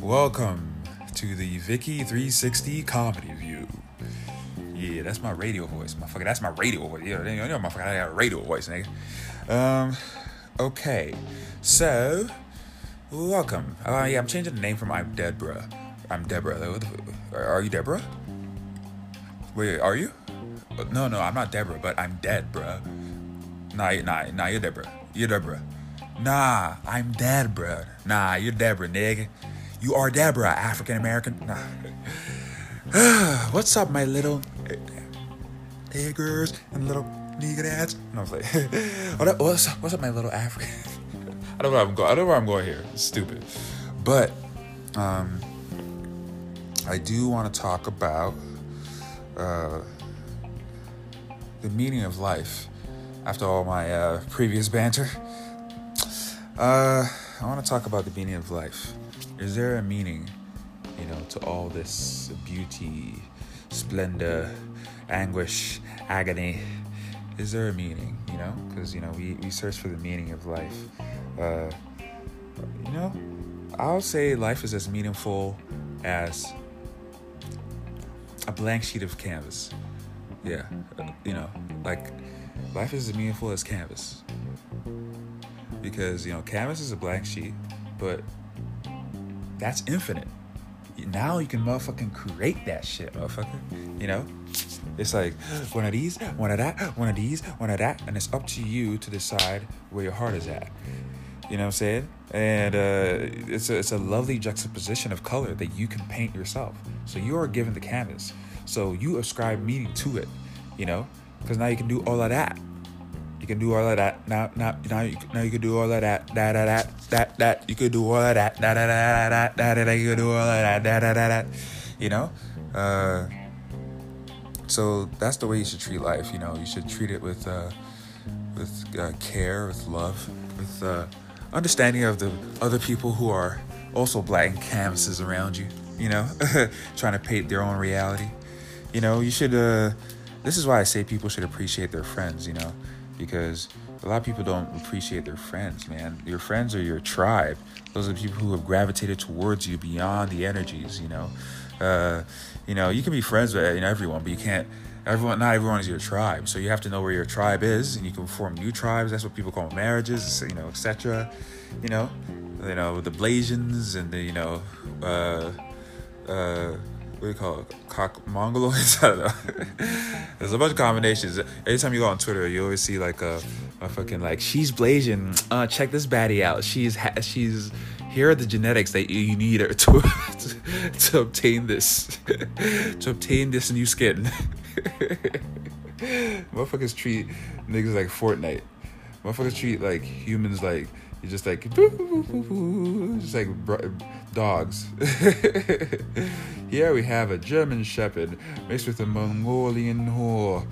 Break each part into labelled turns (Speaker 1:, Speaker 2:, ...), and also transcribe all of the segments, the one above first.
Speaker 1: Welcome to the Vicky 360 Comedy View. Yeah, that's my radio voice, motherfucker. That's my radio voice. Yeah, you know, motherfucker, I got a radio voice, nigga. Um, okay. So, welcome. Uh, yeah, I'm changing the name from I'm Deborah. I'm Deborah. Are you Deborah? Wait, are you? No, no, I'm not Deborah, but I'm dead, bruh. Nah, nah, nah, you're Deborah. You're Deborah. Nah, I'm dead, bruh. Nah, you're Deborah, nigga. You are Deborah, African American. Nah. What's up, my little niggers and little nigger dads? And I was like, what's up, what's up, my little African? I don't know where I'm going. I don't know where I'm going here. It's stupid, but um, I do want to talk about uh, the meaning of life. After all my uh, previous banter, uh, I want to talk about the meaning of life. Is there a meaning, you know, to all this beauty, splendor, anguish, agony? Is there a meaning, you know? Because, you know, we, we search for the meaning of life. Uh, you know, I'll say life is as meaningful as a blank sheet of canvas. Yeah, you know, like life is as meaningful as canvas. Because, you know, canvas is a blank sheet, but that's infinite. Now you can motherfucking create that shit, motherfucker. You know? It's like one of these, one of that, one of these, one of that, and it's up to you to decide where your heart is at. You know what I'm saying? And uh, it's, a, it's a lovely juxtaposition of color that you can paint yourself. So you are given the canvas. So you ascribe meaning to it, you know? Because now you can do all of that You can do all of that. Now, now, now you, now you can do all of that. Da da da that that. You could do all of that. Da da da da da. You could do all of that. Da da da. You know, uh, so that's the way you should treat life. You know, you should treat it with uh, with uh, care, with love, with uh, understanding of the other people who are also blank canvases around you. You know, trying to paint their own reality. You know, you should. Uh, this is why I say people should appreciate their friends. You know because a lot of people don't appreciate their friends, man. Your friends are your tribe. Those are the people who have gravitated towards you beyond the energies, you know. Uh, you know, you can be friends with you know, everyone, but you can't. Everyone, not everyone is your tribe. So you have to know where your tribe is, and you can form new tribes. That's what people call marriages, you know, etc. You know, you know the Blasians and the you know. Uh, uh, what do you call it? Cock mongoloids? I don't know. There's a bunch of combinations. Every time you go on Twitter, you always see like a, a fucking like she's blazing. Uh, check this baddie out. She's ha- she's here are the genetics that you need to to, to obtain this to obtain this new skin. Motherfuckers treat niggas like Fortnite. Motherfuckers treat like humans like you're just like just like dogs. Here we have a German Shepherd mixed with a Mongolian whore.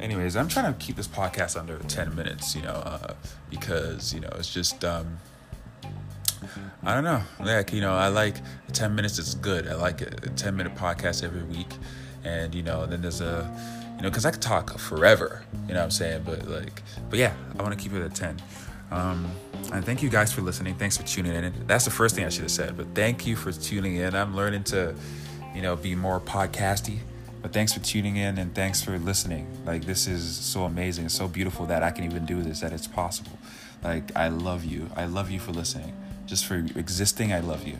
Speaker 1: Anyways, I'm trying to keep this podcast under 10 minutes, you know, uh, because, you know, it's just, um, I don't know. Like, you know, I like 10 minutes is good. I like. A 10 minute podcast every week. And, you know, then there's a, you know, because I could talk forever, you know what I'm saying? But, like, but yeah, I want to keep it at 10. Um, and thank you guys for listening. Thanks for tuning in. That's the first thing I should have said, but thank you for tuning in. I'm learning to, you know, be more podcasty. But thanks for tuning in and thanks for listening. Like this is so amazing, it's so beautiful that I can even do this, that it's possible. Like I love you. I love you for listening. Just for existing, I love you.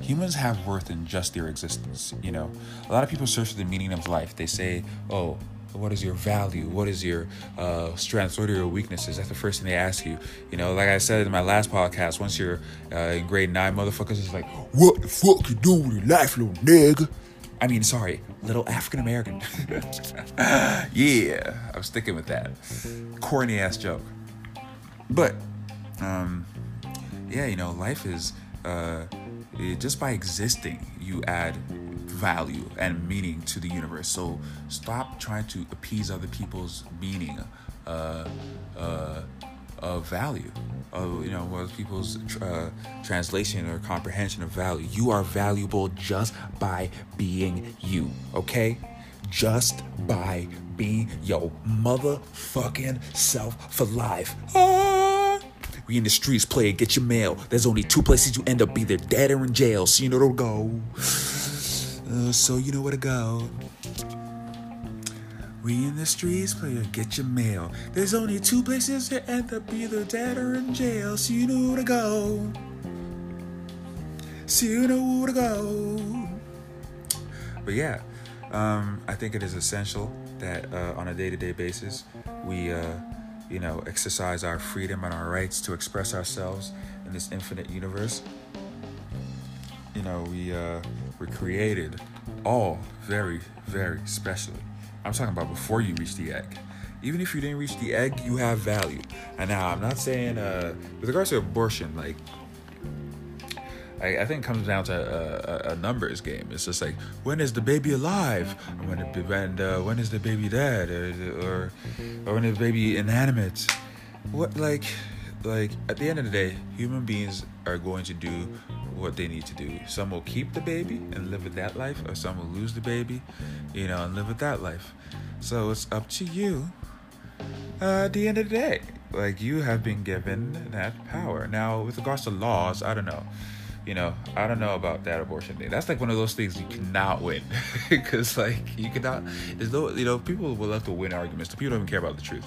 Speaker 1: Humans have worth in just their existence, you know. A lot of people search for the meaning of life. They say, "Oh, what is your value? What is your uh, strengths? What are your weaknesses? That's the first thing they ask you. You know, like I said in my last podcast, once you're uh, in grade nine, motherfuckers is like, what the fuck you doing with your life, little nigga? I mean, sorry, little African American. yeah, I'm sticking with that. Corny ass joke. But, um, yeah, you know, life is uh, just by existing, you add value and meaning to the universe. So stop trying to appease other people's meaning uh, uh, of value, of you know, other people's uh, translation or comprehension of value. You are valuable just by being you. Okay, just by being your motherfucking self for life. Ah! We in the streets, play get your mail. There's only two places you end up, either dead or in jail. So you know to go. Uh, so you know where to go. We in the streets, player, get your mail. There's only two places to end up, either dead or in jail. So you know where to go. So you know where to go. But yeah, um, I think it is essential that uh, on a day-to-day basis we, uh, you know, exercise our freedom and our rights to express ourselves in this infinite universe. You know, we uh, were created all very, very specially. I'm talking about before you reach the egg. Even if you didn't reach the egg, you have value. And now I'm not saying uh, with regards to abortion, like I, I think it comes down to a, a, a, numbers game. It's just like when is the baby alive, when it, and uh, when is the baby dead, or, or or when is the baby inanimate? What like like at the end of the day, human beings are going to do what they need to do. Some will keep the baby and live with that life, or some will lose the baby, you know, and live with that life. So it's up to you. Uh, at the end of the day, like you have been given that power. Now, with regards to laws, I don't know you know, I don't know about that abortion thing. That's like one of those things you cannot win because like you cannot. There's no, you know, people will love to win arguments. People don't even care about the truth.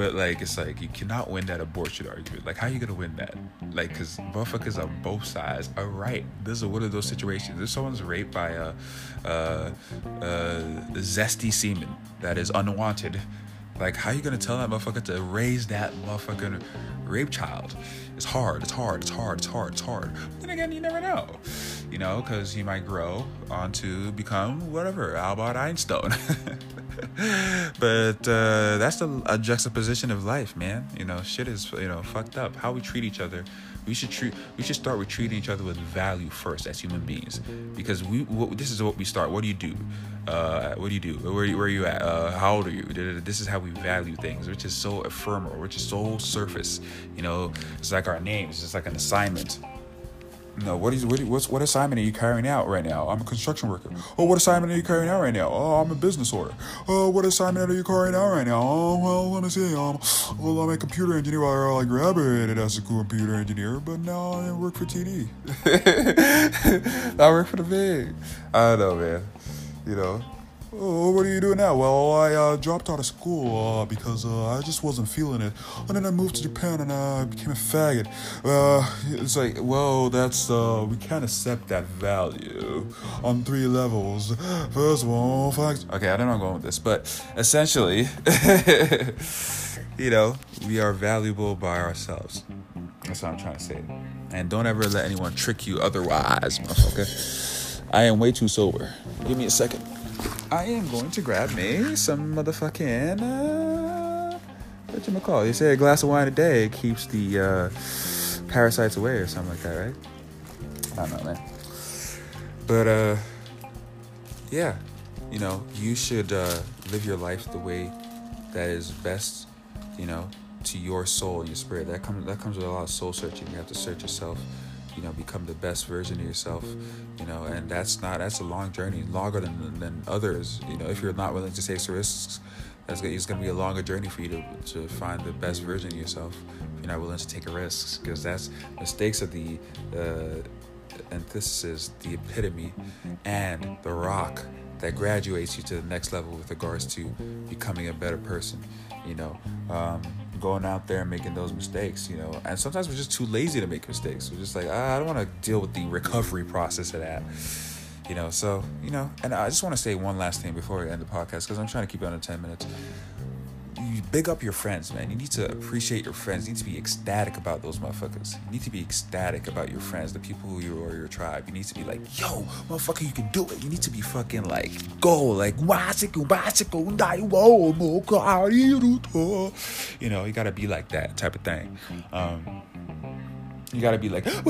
Speaker 1: But like it's like you cannot win that abortion argument. Like how you gonna win that? Like because motherfuckers on both sides are right. This is one of those situations. If someone's raped by a, a, a zesty semen that is unwanted, like how you gonna tell that motherfucker to raise that motherfucking rape child? It's hard. It's hard. It's hard. It's hard. It's hard. But then again, you never know, you know, because he might grow on to become whatever Albert Einstein. but uh, that's a juxtaposition of life, man. You know, shit is you know fucked up. How we treat each other. We should treat. We should start with treating each other with value first as human beings, because we. What, this is what we start. What do you do? Uh, what do you do? Where, where are you at? Uh, how old are you? This is how we value things, which is so ephemeral, which is so surface. You know, it's like our names. It's like an assignment. No, what is what, what's what assignment are you carrying out right now? I'm a construction worker. Oh, what assignment are you carrying out right now? Oh, I'm a business owner. Oh, what assignment are you carrying out right now? Oh, well, let me see. Um, well, I'm a computer engineer. I graduated as a computer engineer, but now I work for TD. I work for the big. I don't know, man. You know, oh, what are you doing now? Well, I uh, dropped out of school uh, because uh, I just wasn't feeling it. And then I moved to Japan and I became a faggot. Uh, it's like, well, that's, uh, we can't accept that value on three levels. First of all, fact. Okay, I don't know I'm going with this, but essentially, you know, we are valuable by ourselves. That's what I'm trying to say. And don't ever let anyone trick you otherwise, motherfucker. I am way too sober. Give me a second. I am going to grab me some motherfucking uh, what you call? You say a glass of wine a day keeps the uh, parasites away or something like that, right? I don't know, man. But uh, yeah, you know, you should uh, live your life the way that is best, you know, to your soul and your spirit. That comes that comes with a lot of soul searching. You have to search yourself you know become the best version of yourself you know and that's not that's a long journey longer than than others you know. If you're not willing to take risks that's it's going to be a longer journey for you to, to find the best version of yourself if you're not willing to take risks because that's mistakes are the uh, antithesis the epitome and the rock that graduates you to the next level with regards to becoming a better person you know. Um, going out there and making those mistakes, you know. And sometimes we're just too lazy to make mistakes. We're just like, ah, I don't want to deal with the recovery process of that, you know. So, you know, and I just want to say one last thing before we end the podcast because I'm trying to keep it under 10 minutes you big up your friends, man. You need to appreciate your friends. You need to be ecstatic about those motherfuckers. You need to be ecstatic about your friends, the people who you are your tribe. You need to be like, yo, motherfucker, you can do it. You need to be fucking like, go, like, you know, you gotta be like that type of thing. Um, you gotta be like, I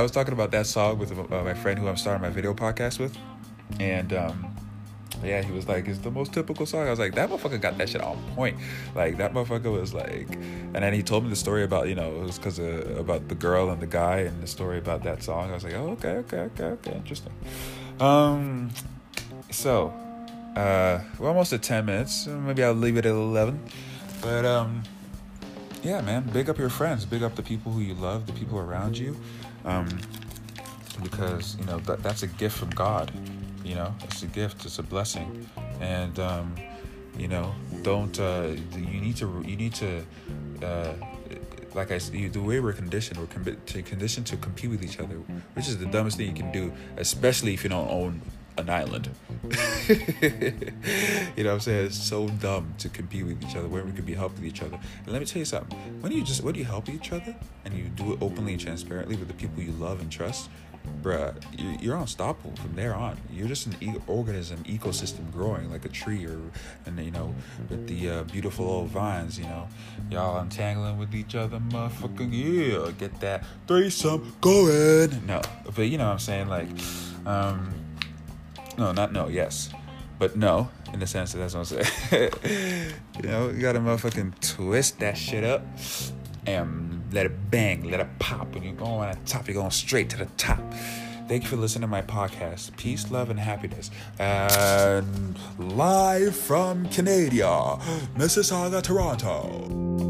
Speaker 1: was talking about that song with uh, my friend who I'm starting my video podcast with, and um, yeah, he was like, it's the most typical song. I was like, that motherfucker got that shit on point. Like that motherfucker was like, and then he told me the story about you know it was because about the girl and the guy and the story about that song. I was like, oh okay, okay, okay, okay, interesting. Um, so uh, we're almost at ten minutes. Maybe I'll leave it at eleven, but um. yeah, man, big up your friends, big up the people who you love, the people around you, um, because you know that that's a gift from God. You know, it's a gift, it's a blessing, and um, you know, don't uh, you need to you need to. Uh, like I said, the way we're conditioned, we're to conditioned to compete with each other, which is the dumbest thing you can do, especially if you don't own an island. you know what I'm saying? It's so dumb to compete with each other when we could be helping each other. And let me tell you something. When you just when you help each other and you do it openly and transparently with the people you love and trust, bruh, you're unstoppable from there on. You're just an e- organism, ecosystem growing like a tree, or and you know, with the uh, beautiful old vines. You know, y'all untangling with each other, motherfucking yeah, get that threesome going. No, but you know what I'm saying, like, um, no, not no, yes, but no, in the sense that that's what I'm saying. you know, you gotta motherfucking twist that shit up and let it bang, let it pop. When you're going on top, you're going straight to the top. Thank you for listening to my podcast. Peace, love, and happiness. And live from Canada, Mississauga, Toronto.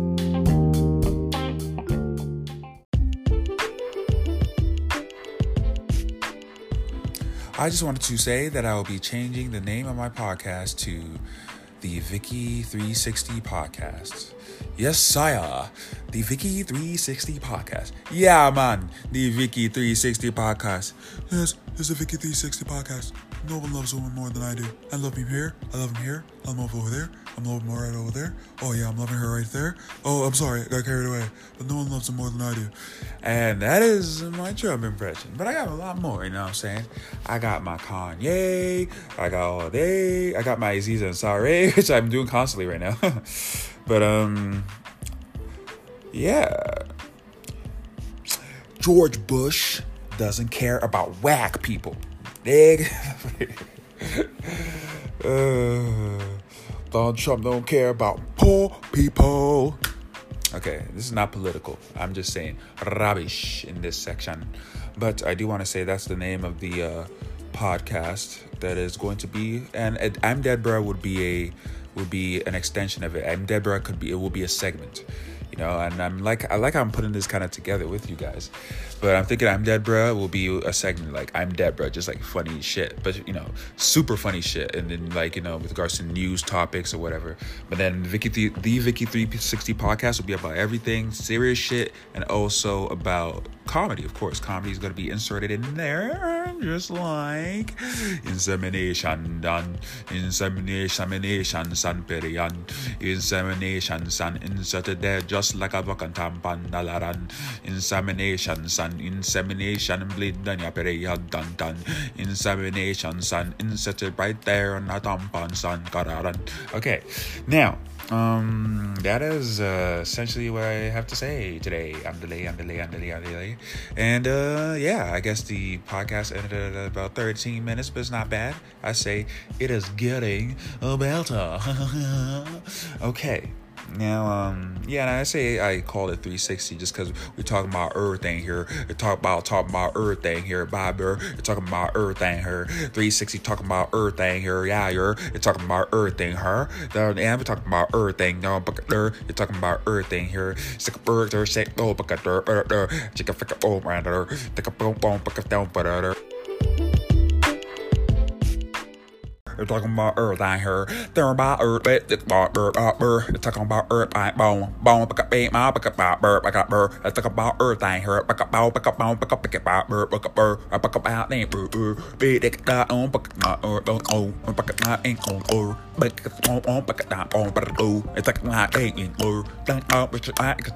Speaker 1: I just wanted to say that I will be changing the name of my podcast to the Vicky 360 Podcast. Yes, sire. The Vicky 360 podcast. Yeah, man. The Vicky 360 podcast. Yes, it's the Vicky 360 podcast. No one loves women more than I do. I love him here. I love him here. I love him over there. I'm loving him right over there. Oh, yeah, I'm loving her right there. Oh, I'm sorry. I got carried away. But no one loves her more than I do. And that is my Trump impression. But I got a lot more, you know what I'm saying? I got my Kanye. I got all day. I got my Aziz Ansari, which I'm doing constantly right now. But um yeah. George Bush doesn't care about whack people. Dig? uh, Donald Trump don't care about poor people. Okay, this is not political. I'm just saying rubbish in this section. But I do want to say that's the name of the uh, podcast that is going to be. And I'm Dead Bro would be a would be an extension of it. And Deborah could be it will be a segment, you know. And I'm like I like how I'm putting this kind of together with you guys, but I'm thinking I'm Deborah will be a segment like I'm Deborah, just like funny shit, but you know, super funny shit, and then like you know with regards to news topics or whatever. But then Vicky the, the Vicky 360 podcast will be about everything serious shit and also about comedy, of course. Comedy is going to be inserted in there, just like insemination done, insemination, san period, insemination, san inserted there, just like a fucking tampon, dalaran, insemination, san insemination, bleed done, ya period, done, done, insemination, san inserted right there on a tampon, san, kararan. Okay, now. Um, that is uh, essentially what I have to say today. I'm delay, I'm delay, I'm delay, I'm delay. And uh, yeah, I guess the podcast ended at about 13 minutes, but it's not bad. I say it is getting better. okay. Now, um, yeah, and I say I call it 360 just because we're talking about everything here. We're talking about talking about everything here, Bob. We're talking about everything here. 360 talking about everything here. Yeah, you're, you're talking about everything here. And we're talking about everything. No, but you're talking about everything here. Sick of birds or sick. Oh, but chicken ficker. Oh, man. Take a boom, boom, but down, but uh, They're talking about earth I heard. They're about earth, but it's about earth, about earth. They're talking about earth, I bone, bone, pick up, beat, my, pick up, about bird, pick up, bird. They're talking about earth I heard. Pick up, bone, pick up, bone, pick up, pick up, about bird, pick up, bird. I pick up out, name, bird, bird. Beat, pick up, on, pick up, not, earth, don't, oh, pick up, not, ain't on, or. Pick up, on, pick up, not, on, but, oh. It's like, not, ain't, in, or. Don't, oh, which, I, cause